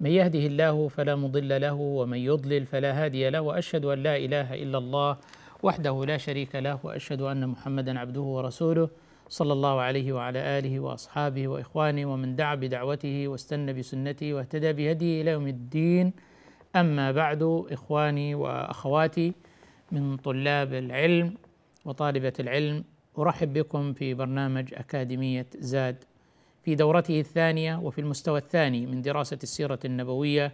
من يهده الله فلا مضل له ومن يضلل فلا هادي له وأشهد أن لا إله إلا الله وحده لا شريك له وأشهد أن محمدا عبده ورسوله صلى الله عليه وعلى آله وأصحابه وإخوانه ومن دعا بدعوته واستنى بسنته واهتدى بهديه إلى يوم الدين. أما بعد إخواني وأخواتي من طلاب العلم وطالبة العلم أرحب بكم في برنامج أكاديمية زاد. في دورته الثانية وفي المستوى الثاني من دراسة السيرة النبوية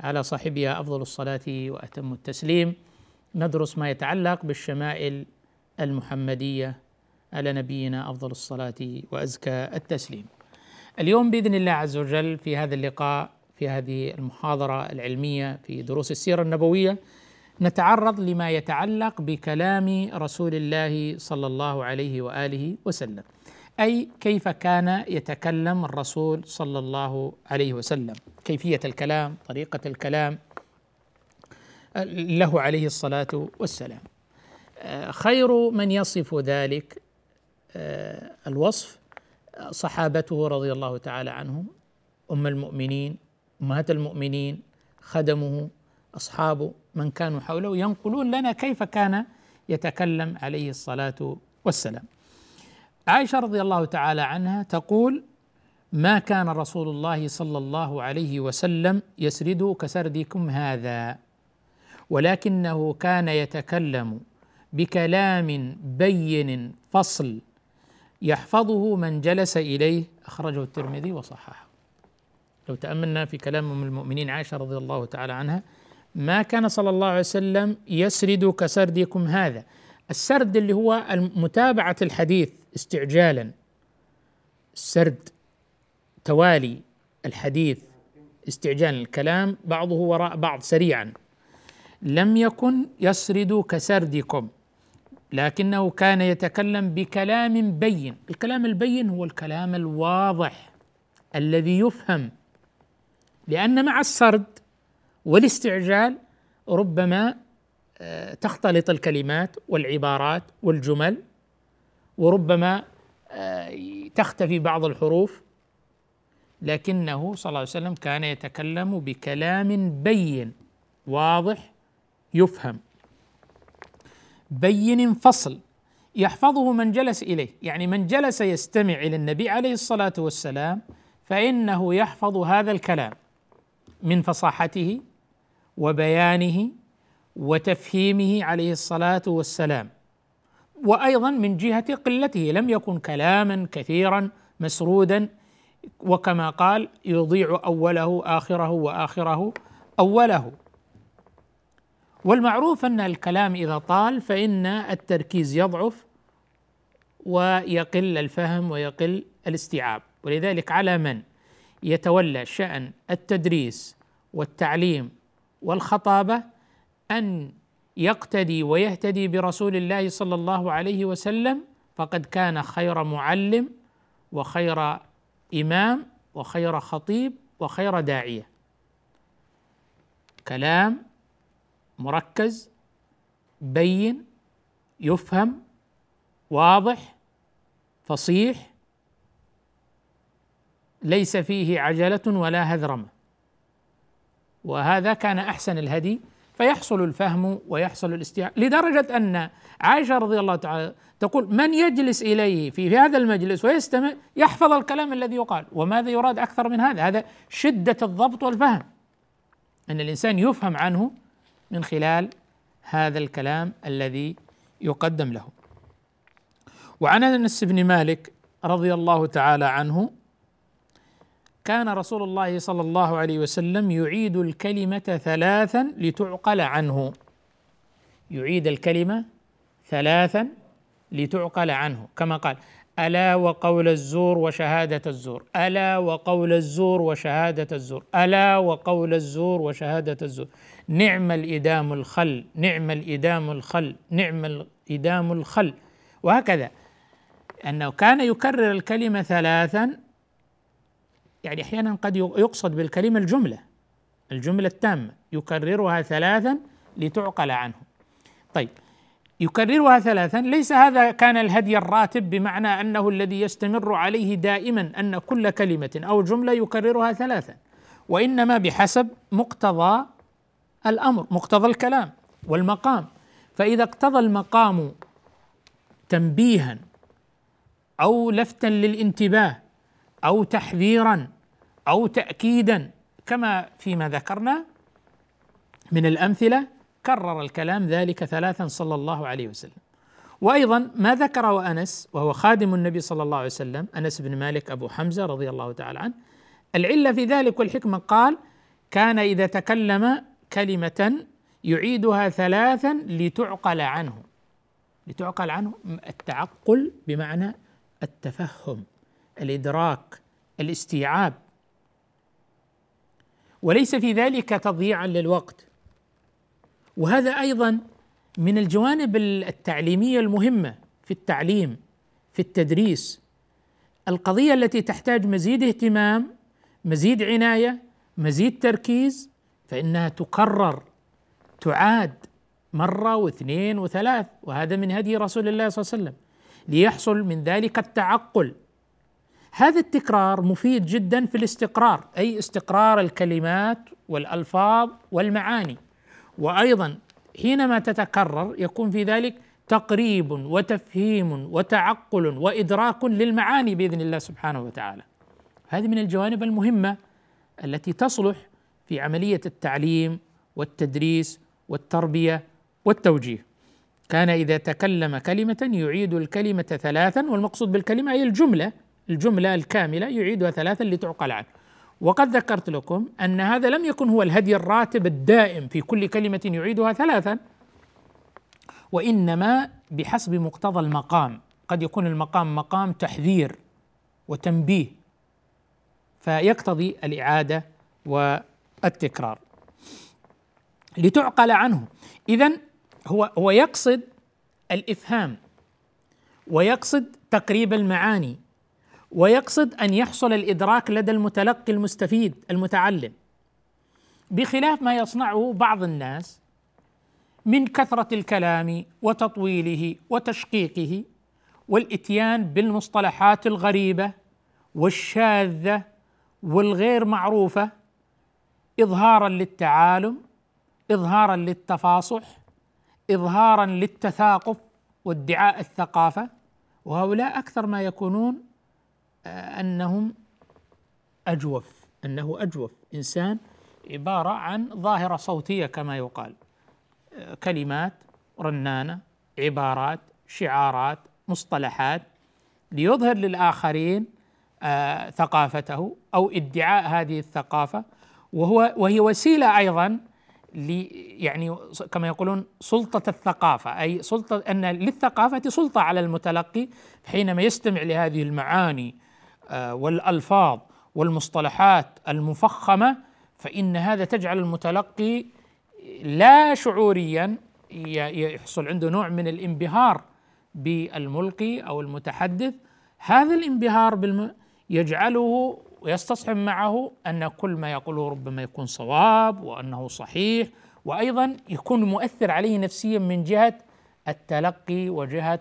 على صاحبها أفضل الصلاة وأتم التسليم. ندرس ما يتعلق بالشمائل المحمدية على نبينا أفضل الصلاة وأزكى التسليم. اليوم بإذن الله عز وجل في هذا اللقاء في هذه المحاضرة العلمية في دروس السيرة النبوية نتعرض لما يتعلق بكلام رسول الله صلى الله عليه وآله وسلم. أي كيف كان يتكلم الرسول صلى الله عليه وسلم كيفية الكلام طريقة الكلام له عليه الصلاة والسلام خير من يصف ذلك الوصف صحابته رضي الله تعالى عنهم أم المؤمنين أمهات المؤمنين خدمه أصحابه من كانوا حوله ينقلون لنا كيف كان يتكلم عليه الصلاة والسلام. عائشة رضي الله تعالى عنها تقول: ما كان رسول الله صلى الله عليه وسلم يسرد كسردكم هذا ولكنه كان يتكلم بكلام بين فصل يحفظه من جلس إليه أخرجه الترمذي وصححه. لو تأملنا في كلام أم المؤمنين عائشة رضي الله تعالى عنها ما كان صلى الله عليه وسلم يسرد كسردكم هذا السرد اللي هو متابعة الحديث استعجالا. السرد توالي الحديث استعجالا. الكلام بعضه وراء بعض سريعا. لم يكن يسرد كسردكم لكنه كان يتكلم بكلام بين. الكلام البين هو الكلام الواضح الذي يفهم لأن مع السرد والاستعجال ربما تختلط الكلمات والعبارات والجمل وربما تختفي بعض الحروف. لكنه صلى الله عليه وسلم كان يتكلم بكلام بين واضح يفهم. بين فصل يحفظه من جلس إليه. يعني من جلس يستمع إلى النبي عليه الصلاة والسلام فإنه يحفظ هذا الكلام من فصاحته وبيانه وتفهيمه عليه الصلاة والسلام. وأيضا من جهة قلته لم يكن كلاما كثيرا مسرودا وكما قال يضيع أوله آخره وآخره أوله. والمعروف أن الكلام إذا طال فإن التركيز يضعف ويقل الفهم ويقل الاستيعاب. ولذلك على من يتولى شأن التدريس والتعليم والخطابة أن يقتدي ويهتدي برسول الله صلى الله عليه وسلم فقد كان خير معلم وخير إمام وخير خطيب وخير داعية. كلام مركز بين يفهم واضح فصيح ليس فيه عجلة ولا هذرمة. وهذا كان أحسن الهدي فيحصل الفهم ويحصل الاستيعاب. لدرجة أن عائشة رضي الله تعالى تقول من يجلس إليه في, في هذا المجلس ويستمع يحفظ الكلام الذي يقال وماذا يراد أكثر من هذا؟ هذا شدة الضبط والفهم. أن الإنسان يفهم عنه من خلال هذا الكلام الذي يقدم له. وعن أنس بن مالك رضي الله تعالى عنه كان رسول الله صلى الله عليه وسلم يعيد الكلمة ثلاثا لتعقل عنه. يعيد الكلمة ثلاثا لتعقل عنه. كما قال ألا وقول الزور وشهادة الزور. ألا وقول الزور وشهادة الزور. ألا وقول الزور وشهادة الزور. نعم الإدام الخل. نعم الإدام الخل. نعم الإدام الخل. وهكذا. أنه كان يكرر الكلمة ثلاثا يعني أحيانا قد يقصد بالكلمة الجملة الجملة التامة يكررها ثلاثا لتعقل عنه. طيب يكررها ثلاثا ليس هذا كان الهدي الراتب بمعنى أنه الذي يستمر عليه دائما أن كل كلمة أو جملة يكررها ثلاثا وإنما بحسب مقتضى الأمر مقتضى الكلام والمقام. فإذا اقتضى المقام تنبيها أو لفتا للانتباه أو تحذيرا أو تاكيدا. كما فيما ذكرنا من الأمثلة كرر الكلام ذلك ثلاثا صلى الله عليه وسلم. وأيضا ما ذكره انس وهو خادم النبي صلى الله عليه وسلم أنس بن مالك أبو حمزة رضي الله تعالى عنه العلة في ذلك والحكمة قال كان إذا تكلم كلمة يعيدها ثلاثا لتعقل عنه. لتعقل عنه التعقل بمعنى التفهم. الإدراك الاستيعاب. وليس في ذلك تضييعا للوقت. وهذا أيضا من الجوانب التعليمية المهمة في التعليم في التدريس. القضية التي تحتاج مزيد اهتمام مزيد عناية مزيد تركيز فإنها تكرر تعاد مرة واثنين وثلاث وهذا من هدي رسول الله صلى الله عليه وسلم ليحصل من ذلك التعقل. هذا التكرار مفيد جدا في الاستقرار أي استقرار الكلمات والألفاظ والمعاني وأيضا حينما تتكرر يكون في ذلك تقريب وتفهيم وتعقل وإدراك للمعاني بإذن الله سبحانه وتعالى. هذه من الجوانب المهمة التي تصلح في عملية التعليم والتدريس والتربية والتوجيه. كان إذا تكلم كلمة يعيد الكلمة ثلاثا والمقصود بالكلمة هي الجملة الجملة الكاملة يعيدها ثلاثا لتعقل عنه. وقد ذكرت لكم أن هذا لم يكن هو الهدي الراتب الدائم في كل كلمة يعيدها ثلاثا وإنما بحسب مقتضى المقام. قد يكون المقام مقام تحذير وتنبيه فيقتضي الإعادة والتكرار. لتعقل عنه. اذا هو هو يقصد الإفهام ويقصد تقريب المعاني. ويقصد أن يحصل الإدراك لدى المتلقي المستفيد المتعلم. بخلاف ما يصنعه بعض الناس من كثرة الكلام وتطويله وتشقيقه والإتيان بالمصطلحات الغريبة والشاذة والغير معروفة اظهارا للتعالم اظهارا للتفاصح اظهارا للتثاقف وادعاء الثقافة. وهؤلاء أكثر ما يكونون أنهم أجوف أنه أجوف. إنسان عبارة عن ظاهرة صوتية كما يقال. كلمات رنانة عبارات شعارات مصطلحات ليظهر للآخرين آه ثقافته أو ادعاء هذه الثقافة. وهو وهي وسيلة أيضا يعني كما يقولون سلطة الثقافة. أي سلطة أن للثقافة سلطة على المتلقي حينما يستمع لهذه المعاني والألفاظ والمصطلحات المفخمة فإن هذا تجعل المتلقي لا شعوريا يحصل عنده نوع من الانبهار بالملقي أو المتحدث. هذا الانبهار بالم... يجعله ويستصحب معه أن كل ما يقوله ربما يكون صواب وأنه صحيح وأيضا يكون مؤثر عليه نفسيا من جهة التلقي وجهة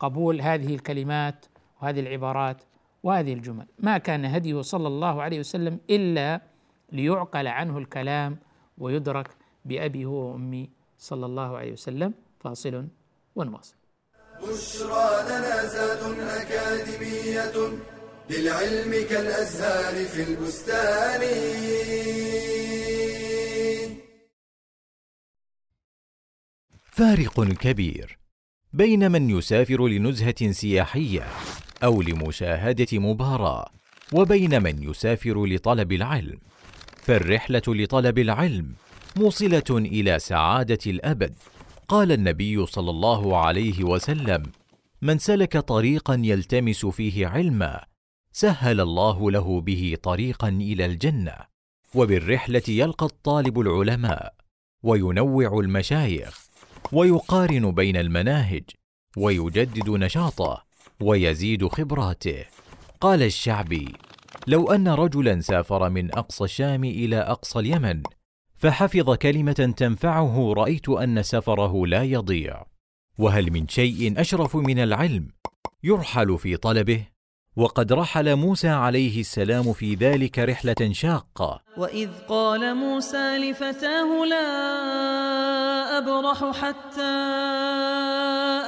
قبول هذه الكلمات وهذه العبارات. وهذه الجمل. ما كان هديه صلى الله عليه وسلم إلا ليعقل عنه الكلام ويدرك بأبي هو وأمي صلى الله عليه وسلم. فاصل ونواصل. بشرى لنا زاد أكاديمية للعلم كالأزهار في البستان. فارق كبير بين من يسافر لنزهة سياحية أو لمشاهدة مباراة وبين من يسافر لطلب العلم. فالرحلة لطلب العلم موصلة إلى سعادة الأبد. قال النبي صلى الله عليه وسلم من سلك طريقا يلتمس فيه علما سهل الله له به طريقا إلى الجنة. وبالرحلة يلقى الطالب العلماء وينوع المشايخ ويقارن بين المناهج ويجدد نشاطه ويزيد خبراته. قال الشعبي لو أن رجلا سافر من أقصى الشام إلى أقصى اليمن فحفظ كلمة تنفعه رأيت أن سفره لا يضيع. وهل من شيء أشرف من العلم يرحل في طلبه وقد رحل موسى عليه السلام في ذلك رحلة شاقة. وإذ قال موسى لفتاه لا أبرح حتى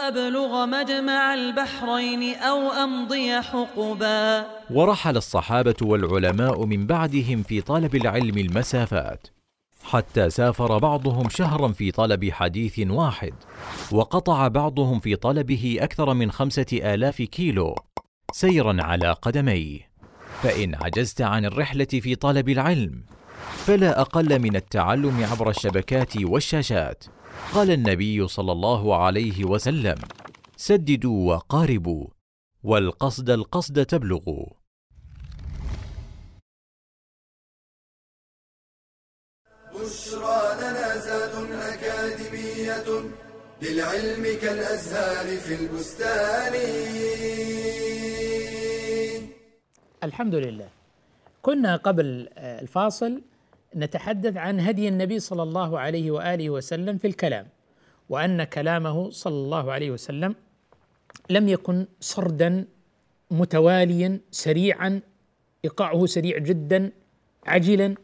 أبلغ مجمع البحرين أو أمضي حقبا. ورحل الصحابة والعلماء من بعدهم في طلب العلم المسافات حتى سافر بعضهم شهرا في طلب حديث واحد وقطع بعضهم في طلبه أكثر من خمسة آلاف كيلو. سيرا على قدميه. فإن عجزت عن الرحلة في طلب العلم فلا أقل من التعلم عبر الشبكات والشاشات. قال النبي صلى الله عليه وسلم سددوا وقاربوا والقصد القصد تبلغوا. بشرى لنا زاد أكاديمية للعلم كالأزهار في البستان. الحمد لله. كنا قبل آه، الفاصل نتحدث عن هدي النبي صلى الله عليه وآله وسلم في الكلام وأن كلامه صلى الله عليه وسلم لم يكن سردا متواليا سريعا إيقاعه سريع جدا عجلا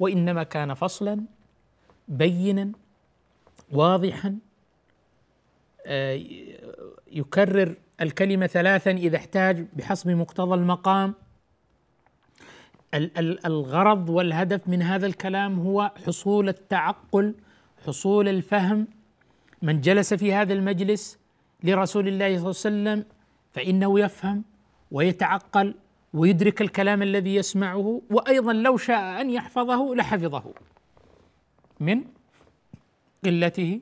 وإنما كان فصلا بينا واضحا آه، يكرر الكلمة ثلاثا إذا احتاج بحسب مقتضى المقام. الغرض والهدف من هذا الكلام هو حصول التعقل حصول الفهم. من جلس في هذا المجلس لرسول الله صلى الله عليه وسلم فإنه يفهم ويتعقل ويدرك الكلام الذي يسمعه وأيضا لو شاء أن يحفظه لحفظه من قلته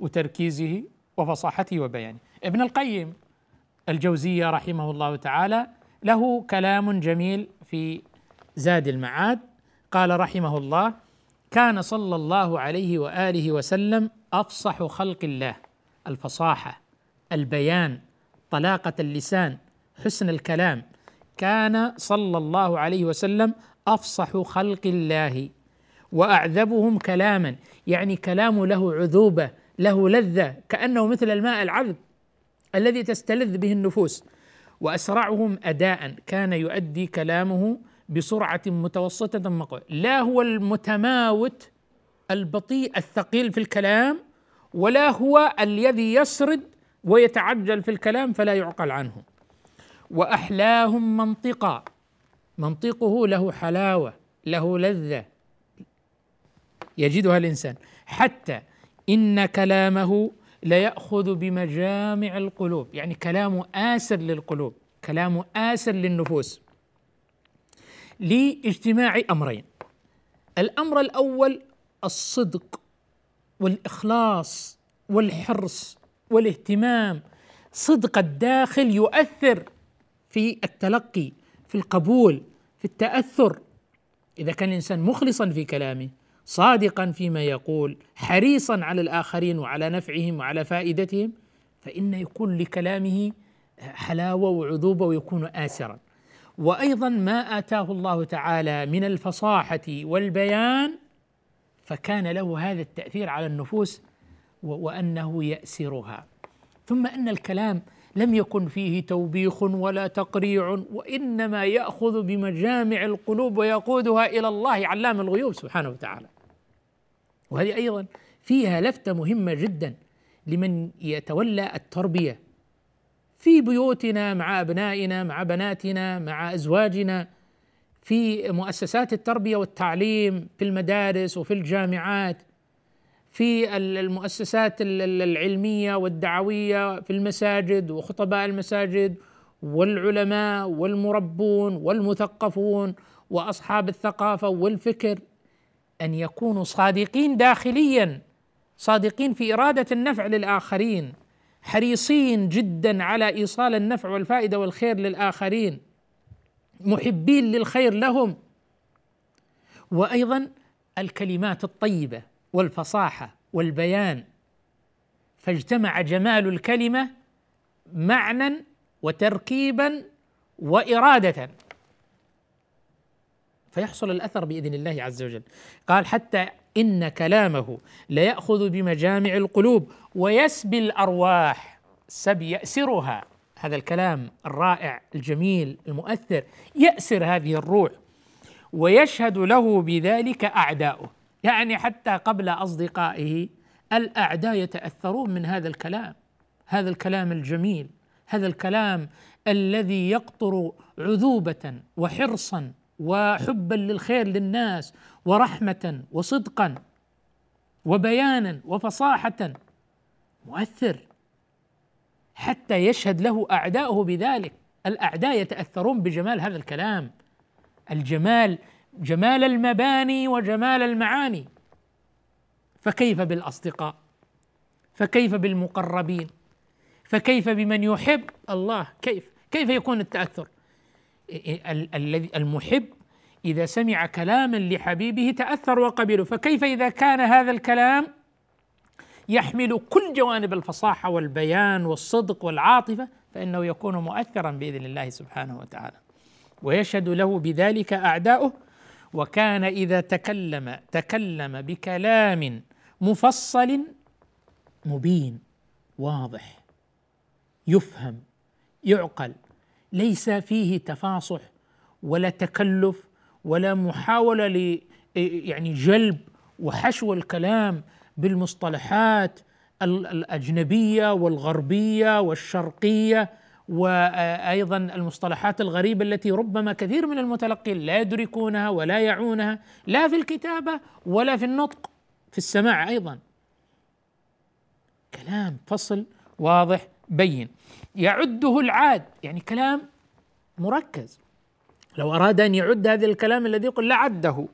وتركيزه وفصاحته وبيانه. ابن القيم الجوزية رحمه الله تعالى له كلام جميل في زاد المعاد. قال رحمه الله كان صلى الله عليه وآله وسلم أفصح خلق الله الفصاحة البيان طلاقة اللسان حسن الكلام. كان صلى الله عليه وسلم أفصح خلق الله وأعذبهم كلاما يعني كلام له عذوبة له لذة كأنه مثل الماء العذب. الذي تستلذ به النفوس وأسرعهم اداء كان يؤدي كلامه بسرعة متوسطة مقبولة لا هو المتماوت البطيء الثقيل في الكلام ولا هو الذي يسرد ويتعجل في الكلام فلا يعقل عنه. وأحلاهم منطقا منطقه له حلاوة له لذة يجدها الإنسان. حتى إن كلامه ليأخذ بمجامع القلوب. يعني كلامه آسر للقلوب كلامه آسر للنفوس. لاجتماع أمرين. الأمر الأول الصدق والإخلاص والحرص والاهتمام. صدق الداخل يؤثر في التلقي في القبول في التأثر. إذا كان الإنسان مخلصا في كلامه صادقا فيما يقول حريصا على الآخرين وعلى نفعهم وعلى فائدتهم فإن يكون لكلامه حلاوة وعذوبة ويكون آسرا. وأيضا ما آتاه الله تعالى من الفصاحة والبيان فكان له هذا التأثير على النفوس وأنه يأسرها. ثم أن الكلام لم يكن فيه توبيخ ولا تقريع وإنما يأخذ بمجامع القلوب ويقودها إلى الله علام الغيوب سبحانه وتعالى. وهذه أيضا فيها لفتة مهمة جدا لمن يتولى التربية. في بيوتنا مع أبنائنا مع بناتنا مع أزواجنا في مؤسسات التربية والتعليم في المدارس وفي الجامعات في المؤسسات العلمية والدعوية في المساجد وخطباء المساجد والعلماء والمربون والمثقفون وأصحاب الثقافة والفكر أن يكونوا صادقين داخليا صادقين في إرادة النفع للآخرين حريصين جدا على إيصال النفع والفائدة والخير للآخرين محبين للخير لهم. وأيضا الكلمات الطيبة. والفصاحة والبيان فاجتمع جمال الكلمة معنى وتركيبا وإرادة. فيحصل الأثر بإذن الله عز وجل. قال حتى إن كلامه ليأخذ بمجامع القلوب ويسبي الأرواح سبي ياسرها هذا الكلام الرائع الجميل المؤثر يأسر هذه الروح ويشهد له بذلك أعداؤه. يعني حتى قبل أصدقائه الأعداء يتأثرون من هذا الكلام هذا الكلام الجميل هذا الكلام الذي يقطر عذوبة وحرصا وحبا للخير للناس ورحمة وصدقا وبيانا وفصاحة مؤثر حتى يشهد له أعداؤه بذلك. الأعداء يتأثرون بجمال هذا الكلام. الجمال جمال المباني وجمال المعاني. فكيف بالأصدقاء؟ فكيف بالمقربين؟ فكيف بمن يحب الله؟ كيف؟ كيف يكون التأثر؟ الذي المحب إذا سمع كلاما لحبيبه تأثر وقبله. فكيف إذا كان هذا الكلام يحمل كل جوانب الفصاحة والبيان والصدق والعاطفة فإنه يكون مؤثرا بإذن الله سبحانه وتعالى. ويشهد له بذلك أعداؤه وكان إذا تكلم تكلم بكلام مفصل مبين واضح يفهم يعقل ليس فيه تفاصح ولا تكلف ولا محاولة ل يعني جلب وحشو الكلام بالمصطلحات الأجنبية والغربية والشرقية. وأيضا المصطلحات الغريبة التي ربما كثير من المتلقين لا يدركونها ولا يعونها لا في الكتابة ولا في النطق في السماع أيضا. كلام فصل واضح بين. يعده العاد يعني كلام مركز. لو أراد أن يعد هذا الكلام الذي يقول لعده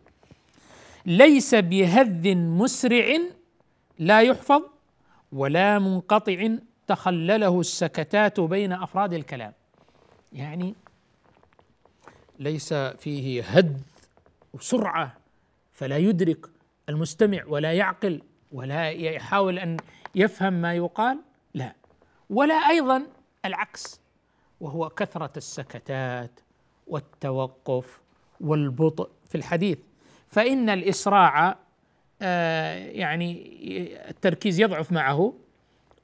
ليس بهذ مسرع لا يحفظ ولا منقطع تخلله السكتات بين أفراد الكلام. يعني ليس فيه هد وسرعة فلا يدرك المستمع ولا يعقل ولا يحاول أن يفهم ما يقال لا. ولا أيضا العكس وهو كثرة السكتات والتوقف والبطء في الحديث. فإن الإسراع آه يعني التركيز يضعف معه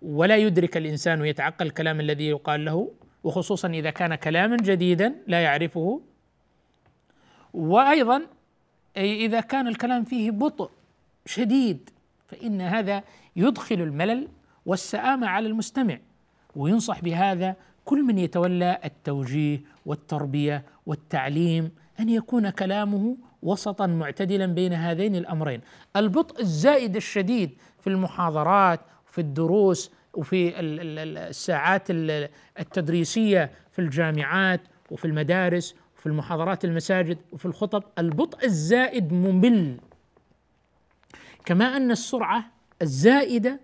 ولا يدرك الإنسان ويتعقل الكلام الذي يقال له وخصوصا إذا كان كلاما جديدا لا يعرفه. وأيضا إذا كان الكلام فيه بطء شديد فإن هذا يدخل الملل والسآمة على المستمع وينصح بهذا كل من يتولى التوجيه والتربية والتعليم أن يكون كلامه وسطا معتدلا بين هذين الأمرين. البطء الزائد الشديد في المحاضرات في الدروس وفي الساعات التدريسية في الجامعات وفي المدارس وفي المحاضرات المساجد وفي الخطب البطء الزائد ممل. كما أن السرعة الزائدة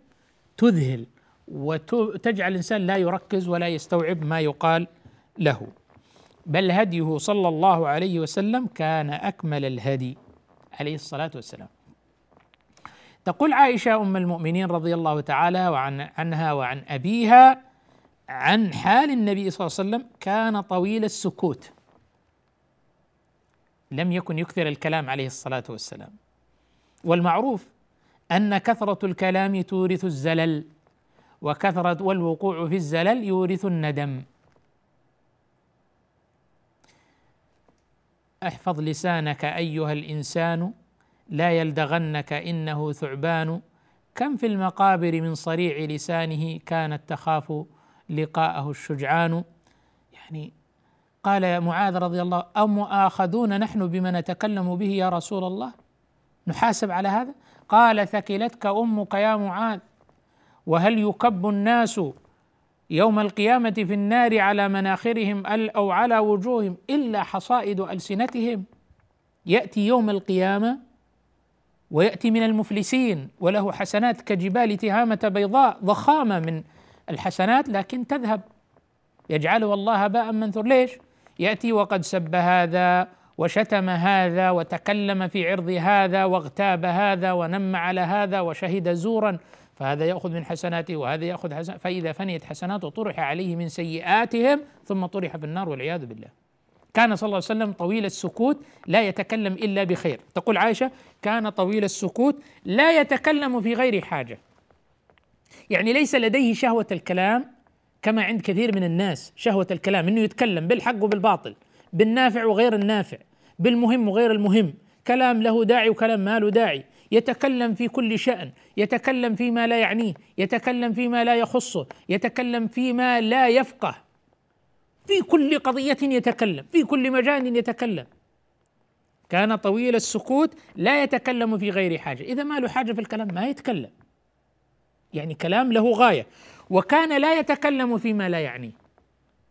تذهل وتجعل الإنسان لا يركز ولا يستوعب ما يقال له. بل هديه صلى الله عليه وسلم كان أكمل الهدي عليه الصلاة والسلام. تقول عائشة أم المؤمنين رضي الله تعالى وعن عنها وعن أبيها عن حال النبي صلى الله عليه وسلم كان طويل السكوت. لم يكن يكثر الكلام عليه الصلاة والسلام. والمعروف أن كثرة الكلام تورث الزلل وكثرة والوقوع في الزلل يورث الندم. احفظ لسانك أيها الإنسان لا يلدغنك إنه ثعبان. كم في المقابر من صريع لسانه كانت تخاف لقاءه الشجعان. يعني قال معاذ رضي الله أو مؤاخذون نحن بما نتكلم به يا رسول الله؟ نحاسب على هذا؟ قال ثكلتك أمك يا معاذ. وهل يكب الناس يوم القيامة في النار على مناخرهم أو على وجوههم إلا حصائد ألسنتهم؟ يأتي يوم القيامة ويأتي من المفلسين وله حسنات كجبال تهامة بيضاء ضخامة من الحسنات لكن تذهب. يجعله الله هباء منثور. ليش؟ يأتي وقد سب هذا وشتم هذا وتكلم في عرض هذا واغتاب هذا ونم على هذا وشهد زورا فهذا يأخذ من حسناته وهذا يأخذ حسن فإذا فنيت حسناته طرح عليه من سيئاتهم ثم طرح في النار والعياذ بالله. كان صلى الله عليه وسلم طويل السكوت لا يتكلم إلا بخير. تقول عائشة كان طويل السكوت لا يتكلم في غير حاجة. يعني ليس لديه شهوة الكلام كما عند كثير من الناس شهوة الكلام إنه يتكلم بالحق وبالباطل بالنافع وغير النافع بالمهم وغير المهم كلام له داعي وكلام ما له داعي. يتكلم في كل شأن يتكلم فيما لا يعنيه يتكلم فيما لا يخصه يتكلم فيما لا يفقه. في كل قضية يتكلم في كل مجال يتكلم. كان طويل السكوت لا يتكلم في غير حاجة. إذا ما له حاجة في الكلام ما يتكلم. يعني كلام له غاية. وكان لا يتكلم فيما لا يعنيه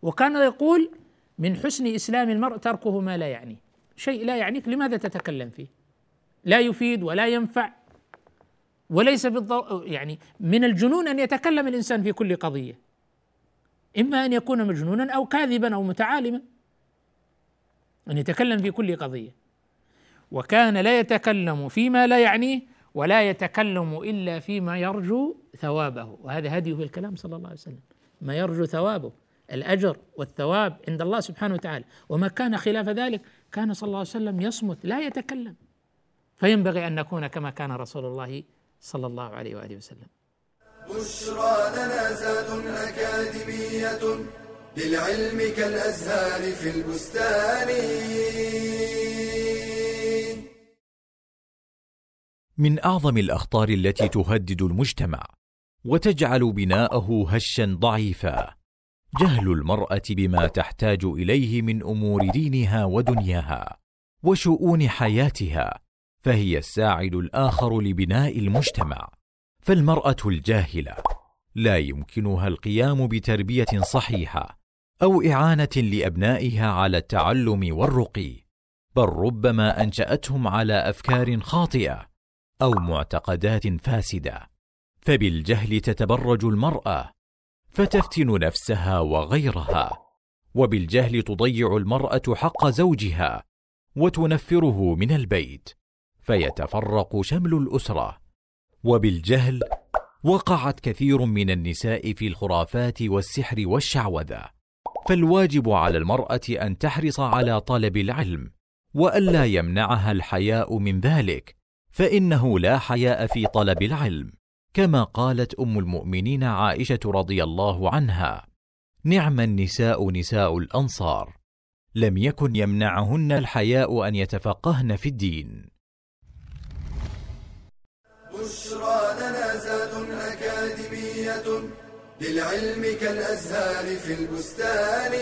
وكان يقول من حسن إسلام المرء تركه ما لا يعنيه شيء لا يعنيك لماذا تتكلم فيه؟ لا يفيد ولا ينفع. وليس بالضوء يعني من الجنون أن يتكلم الإنسان في كل قضية. إما أن يكون مجنونا أو كاذبا أو متعالما. أن يتكلم في كل قضية. وكان لا يتكلم فيما لا يعنيه ولا يتكلم إلا فيما يرجو ثوابه. وهذا هديه في الكلام صلى الله عليه وسلم. ما يرجو ثوابه. الأجر والثواب عند الله سبحانه وتعالى. وما كان خلاف ذلك كان صلى الله عليه وسلم يصمت لا يتكلم. فينبغي أن نكون كما كان رسول الله صلى الله عليه وآله وسلم. بشرى لنا زاد أكاديمية للعلم كالأزهار في البستان. من أعظم الأخطار التي تهدد المجتمع وتجعل بناءه هشا ضعيفا جهل المرأة بما تحتاج إليه من أمور دينها ودنياها وشؤون حياتها فهي الساعد الآخر لبناء المجتمع فالمرأة الجاهلة لا يمكنها القيام بتربية صحيحة أو إعانة لأبنائها على التعلم والرقي بل ربما أنشأتهم على أفكار خاطئة أو معتقدات فاسدة فبالجهل تتبرج المرأة فتفتن نفسها وغيرها وبالجهل تضيع المرأة حق زوجها وتنفره من البيت فيتفرق شمل الأسرة. وبالجهل وقعت كثير من النساء في الخرافات والسحر والشعوذة. فالواجب على المرأة أن تحرص على طلب العلم والا يمنعها الحياء من ذلك فإنه لا حياء في طلب العلم كما قالت أم المؤمنين عائشة رضي الله عنها نعم النساء نساء الأنصار لم يكن يمنعهن الحياء أن يتفقهن في الدين. بشرى لنا زاد أكاديمية للعلم كالأزهار في البستان.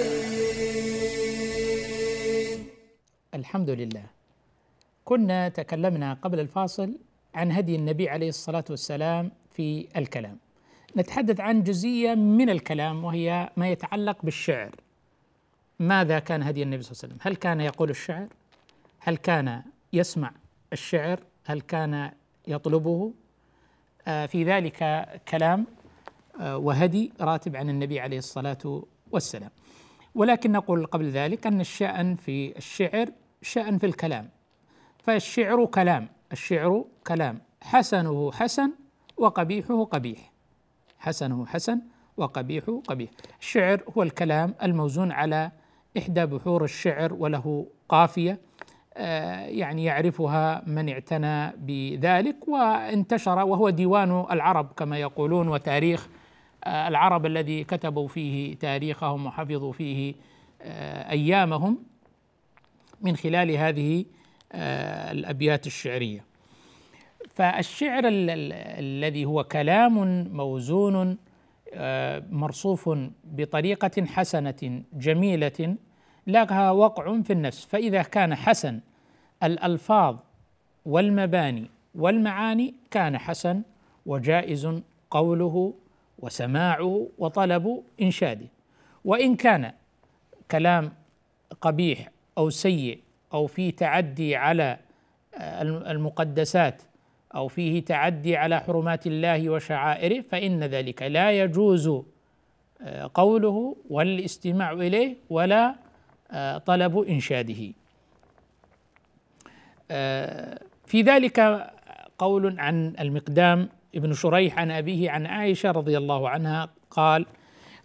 الحمد لله. كنا تكلمنا قبل الفاصل عن هدي النبي عليه الصلاة والسلام في الكلام. نتحدث عن جزئية من الكلام وهي ما يتعلق بالشعر. ماذا كان هدي النبي صلى الله عليه وسلم؟ هل كان يقول الشعر؟ هل كان يسمع الشعر؟ هل كان يطلبه آه، في ذلك كلام آه، وهدي راتب عن النبي عليه الصلاة والسلام. ولكن نقول قبل ذلك أن الشأن في الشعر شأن في الكلام. فالشعر كلام الشعر كلام. حسنه حسن وقبيحه قبيح. حسنه حسن وقبيحه قبيح. الشعر هو الكلام الموزون على إحدى بحور الشعر وله قافية يعني يعرفها من اعتنى بذلك وانتشر وهو ديوان العرب كما يقولون وتاريخ آه، العرب الذي كتبوا فيه تاريخهم وحفظوا فيه آه، أيامهم من خلال هذه الأبيات الشعرية. فالشعر الذي هو كلام موزون مرصوف بطريقة حسنة جميلة لها وقع في النفس. فإذا كان حسن الألفاظ والمباني والمعاني كان حسن وجائز قوله وسماعه وطلب إنشاده. وإن كان كلام قبيح أو سيء أو في تعدي على المقدسات أو فيه تعدي على حرمات الله وشعائره فإن ذلك لا يجوز آه، قوله والاستماع إليه ولا آه، طلب إنشاده. آه، في ذلك قول عن المقدام ابن شريح عن أبيه عن عائشة رضي الله عنها قال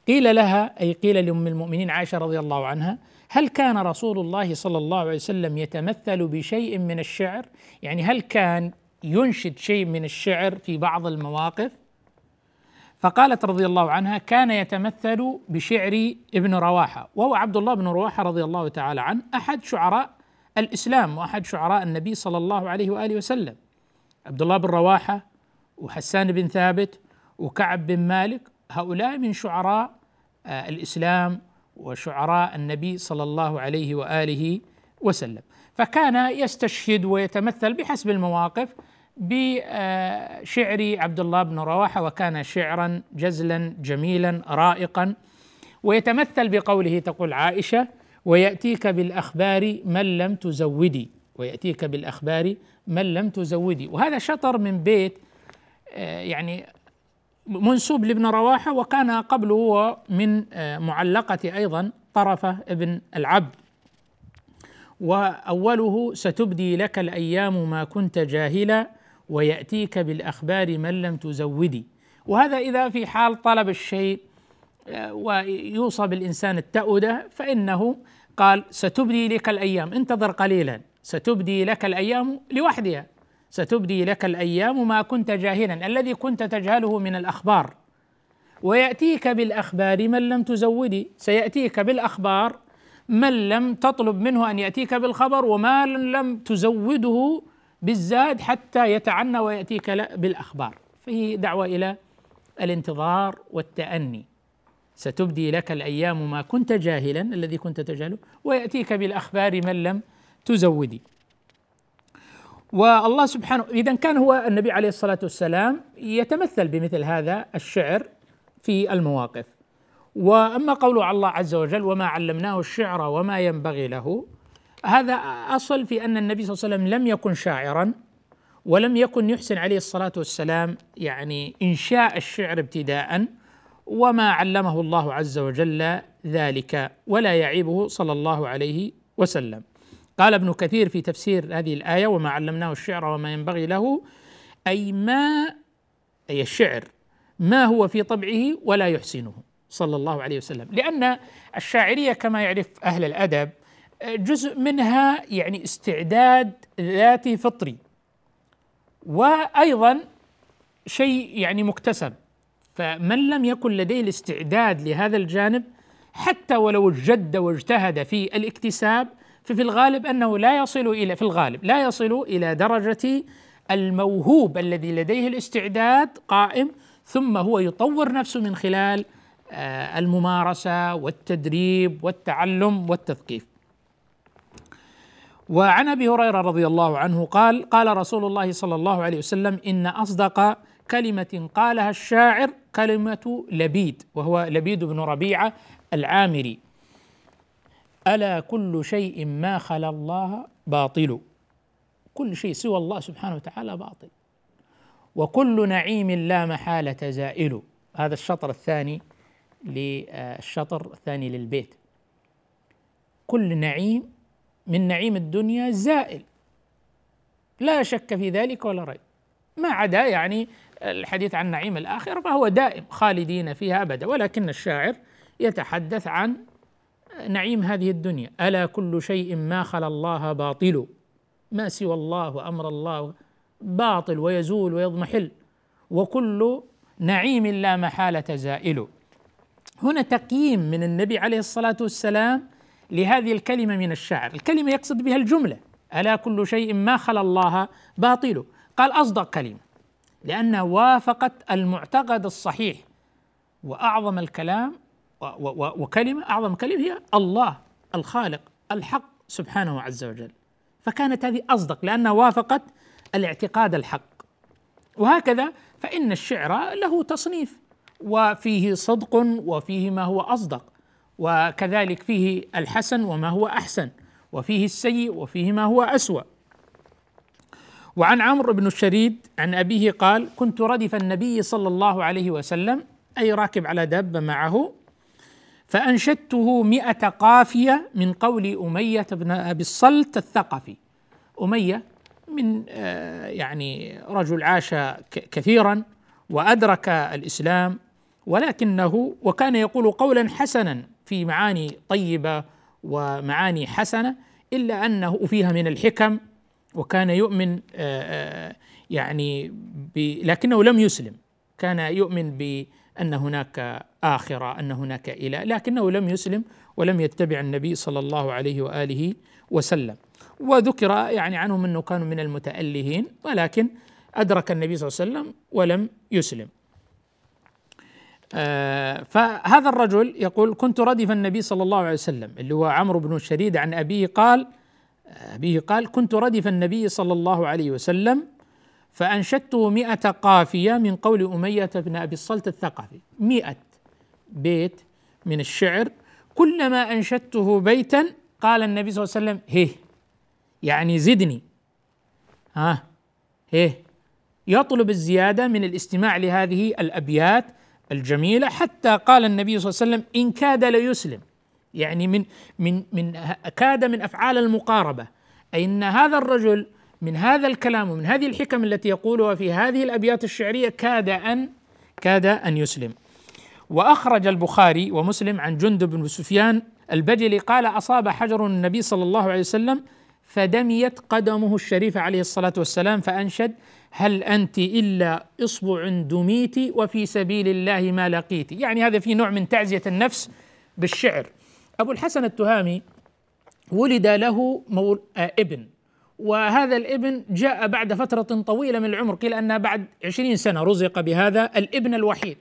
قيل لها أي قيل لأم المؤمنين عائشة رضي الله عنها هل كان رسول الله صلى الله عليه وسلم يتمثل بشيء من الشعر؟ يعني هل كان ينشد شيء من الشعر في بعض المواقف؟ فقالت رضي الله عنها كان يتمثل بشعر ابن رواحة وهو عبد الله بن رواحة رضي الله تعالى عنه أحد شعراء الإسلام وأحد شعراء النبي صلى الله عليه وآله وسلم. عبد الله بن رواحة وحسان بن ثابت وكعب بن مالك هؤلاء من شعراء آه، الإسلام وشعراء النبي صلى الله عليه وآله وسلم. فكان يستشهد ويتمثل بحسب المواقف بشعر عبد الله بن رواحة وكان شعرا جزلا جميلا رائقا ويتمثل بقوله تقول عائشة ويأتيك بالأخبار من لم تزودي. ويأتيك بالأخبار من لم تزودي. وهذا شطر من بيت آه، يعني منسوب لابن رواحة وكان قبله هو من آه، معلقة أيضا طرفة ابن العبد. وأوله ستبدي لك الأيام ما كنت جاهلا ويأتيك بالأخبار من لم تزودي. وهذا إذا في حال طلب الشيء ويوصى بالإنسان التأودة فإنه قال ستبدي لك الأيام. انتظر قليلا. ستبدي لك الأيام لوحدها. ستبدي لك الأيام ما كنت جاهلا. الذي كنت تجهله من الأخبار. ويأتيك بالأخبار من لم تزودي. سيأتيك بالأخبار من لم تطلب منه أن يأتيك بالخبر وما لم تزوده بالزاد حتى يتعنى ويأتيك بالأخبار. فهي دعوة إلى الانتظار والتأني. ستبدي لك الأيام ما كنت جاهلا الذي كنت تجهله ويأتيك بالأخبار من لم تزودي. والله سبحانه اذا كان هو النبي عليه الصلاة والسلام يتمثل بمثل هذا الشعر في المواقف. وأما قول الله عز وجل وما علمناه الشعر وما ينبغي له هذا أصل في أن النبي صلى الله عليه وسلم لم يكن شاعرا ولم يكن يحسن عليه الصلاة والسلام يعني إنشاء الشعر ابتداء. وما علمه الله عز وجل ذلك ولا يعيبه صلى الله عليه وسلم. قال ابن كثير في تفسير هذه الآية وما علمناه الشعر وما ينبغي له أي ما أي الشعر ما هو في طبعه ولا يحسنه صلى الله عليه وسلم. لأن الشاعرية كما يعرف أهل الأدب جزء منها يعني استعداد ذاتي فطري وأيضا شيء يعني مكتسب. فمن لم يكن لديه الاستعداد لهذا الجانب حتى ولو جد واجتهد في الاكتساب ففي الغالب أنه لا يصل إلى في الغالب لا يصل إلى درجة الموهوب الذي لديه الاستعداد قائم ثم هو يطور نفسه من خلال آه، الممارسة والتدريب والتعلم والتثقيف. وعن أبي هريرة رضي الله عنه قال: قال رسول الله صلى الله عليه وسلم: إن أصدق كلمة قالها الشاعر كلمة لبيد وهو لبيد بن ربيعة العامري. ألا كل شيء ما خلا الله باطل؟ كل شيء سوى الله سبحانه وتعالى باطل. وكل نعيم لا محالة زائل. هذا الشطر الثاني للشطر الثاني للبيت. كل نعيم من نعيم الدنيا زائل. لا شك في ذلك ولا ريب. ما عدا يعني الحديث عن نعيم الآخرة فهو دائم خالدين فيها أبدا ولكن الشاعر يتحدث عن نعيم هذه الدنيا. ألا كل شيء ما خلا الله باطل؟ ما سوى الله وأمر الله باطل ويزول ويضمحل؟ وكل نعيم لا محالة زائل. هنا تقييم من النبي عليه الصلاة والسلام لهذه الكلمة من الشعر الكلمة يقصد بها الجملة. ألا كل شيء ما خلا الله باطل؟ قال أصدق كلمة. لانها وافقت المعتقد الصحيح وأعظم الكلام وكلمة أعظم كلمة هي الله الخالق الحق سبحانه عز وجل. فكانت هذه أصدق لأنها وافقت الاعتقاد الحق. وهكذا فإن الشعر له تصنيف وفيه صدق وفيه ما هو أصدق وكذلك فيه الحسن وما هو أحسن وفيه السيء وفيه ما هو أسوأ. وعن عمرو بن الشريد عن أبيه قال كنت ردف النبي صلى الله عليه وسلم أي راكب على دابة معه فأنشدته مئة قافية من قول أمية بن أبي الصلت الثقفي. أمية من آه، يعني رجل عاش كثيرا وأدرك الإسلام ولكنه وكان يقول قولا حسنا في معاني طيبة ومعاني حسنة إلا أنه فيها من الحكم وكان يؤمن آه، آه، يعني لكنه لم يسلم. كان يؤمن بأن هناك آخرة أن هناك إله لكنه لم يسلم ولم يتبع النبي صلى الله عليه وآله وسلم. وذكر يعني عنهم أنه كانوا من المتألهين ولكن أدرك النبي صلى الله عليه وسلم ولم يسلم. آه فهذا الرجل يقول كنت ردف النبي صلى الله عليه وسلم. اللي هو عمرو بن الشريد عن أبيه قال أبيه قال كنت ردف النبي صلى الله عليه وسلم فأنشدته مئة قافية من قول أمية بن أبي الصلت الثقفي. مئة بيت من الشعر. كلما أنشدته بيتا قال النبي صلى الله عليه وسلم هيه يعني زدني. ها هيه يطلب الزيادة من الاستماع لهذه الأبيات الجميلة حتى قال النبي صلى الله عليه وسلم إن كاد ليسلم. يعني من من من كاد من أفعال المقاربة. أي إن هذا الرجل من هذا الكلام ومن هذه الحكم التي يقولها في هذه الأبيات الشعرية كاد أن كاد أن يسلم. وأخرج البخاري ومسلم عن جندب بن سفيان البجلي قال أصاب حجر النبي صلى الله عليه وسلم فدميت قدمه الشريفه عليه الصلاة والسلام فأنشد هل أنت إلا إصبع دميت وفي سبيل الله ما لقيت. يعني هذا في نوع من تعزية النفس بالشعر. أبو الحسن التهامي ولد له مول آه ابن. وهذا الابن جاء بعد فترة طويلة من العمر قيل أنها بعد عشرين سنة رزق بهذا الابن الوحيد.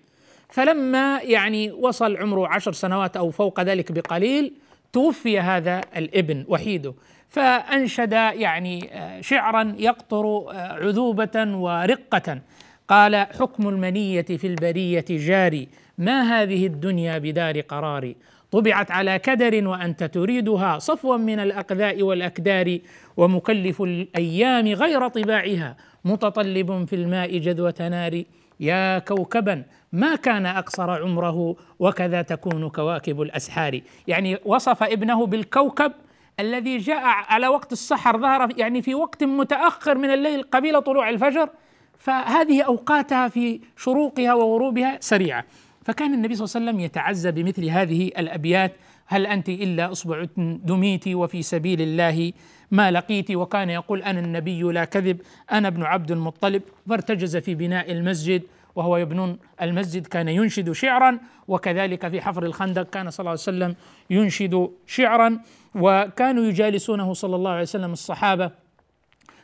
فلما يعني وصل عمره عشر سنوات أو فوق ذلك بقليل توفي هذا الابن وحيده. فأنشد يعني آه، شعرا يقطر آه، عذوبة ورقة. قال حكم المنية في البرية جاري ما هذه الدنيا بدار قرار طبعت على كدر وأنت تريدها صفوا من الأقذاء والأكدار ومكلف الأيام غير طباعها متطلب في الماء جذوة نار. يا كوكبا ما كان أقصر عمره؟ وكذا تكون كواكب الأسحار. يعني وصف ابنه بالكوكب الذي جاء على وقت السحر ظهر يعني في وقت متأخر من الليل قبيل طلوع الفجر. فهذه أوقاتها في شروقها وغروبها سريعة. فكان النبي صلى الله عليه وسلم يتعزى بمثل هذه الأبيات هل أنت إلا أصبع دميت وفي سبيل الله ما لقيت؟ وكان يقول أنا النبي لا كذب أنا ابن عبد المطلب. فارتجز في بناء المسجد وهو يبنون المسجد كان ينشد شعرا وكذلك في حفر الخندق كان صلى الله عليه وسلم ينشد شعرا. وكانوا يجالسونه صلى الله عليه وسلم الصحابة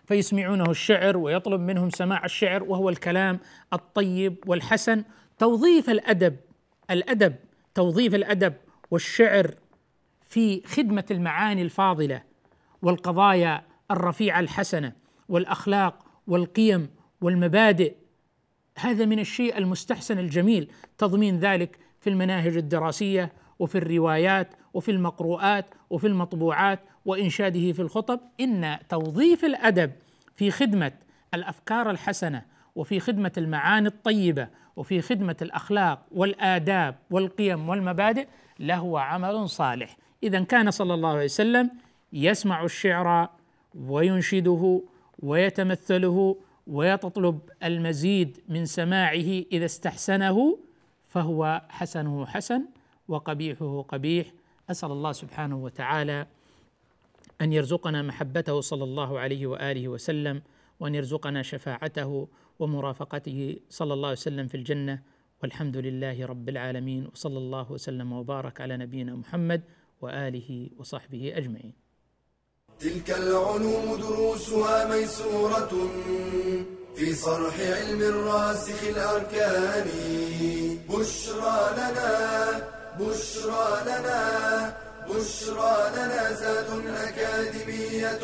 فيسمعونه الشعر ويطلب منهم سماع الشعر وهو الكلام الطيب والحسن. توظيف الأدب الأدب توظيف الأدب والشعر في خدمة المعاني الفاضلة والقضايا الرفيعة الحسنة والأخلاق والقيم والمبادئ. هذا من الشيء المستحسن الجميل تضمين ذلك في المناهج الدراسية وفي الروايات وفي المقروءات وفي المطبوعات وإنشاده في الخطب. إن توظيف الأدب في خدمة الأفكار الحسنة وفي خدمة المعاني الطيبة وفي خدمة الأخلاق والآداب والقيم والمبادئ لهو عمل صالح. اذا كان صلى الله عليه وسلم يسمع الشعر وينشده ويتمثله ويتطلب المزيد من سماعه إذا استحسنه فهو حسنه حسن وقبيحه قبيح. أسأل الله سبحانه وتعالى أن يرزقنا محبته صلى الله عليه وآله وسلم وأن يرزقنا شفاعته ومرافقته. صلى الله عليه وسلم في الجنة. والحمد لله رب العالمين. وصلى الله وسلم وبارك على نبينا محمد وآله وصحبه أجمعين. تلك العلوم دروسها ميسورة في صرح علم الراسخ الأركان. بشرى لنا بشرى لنا بشرى لنا زاد أكاديمية.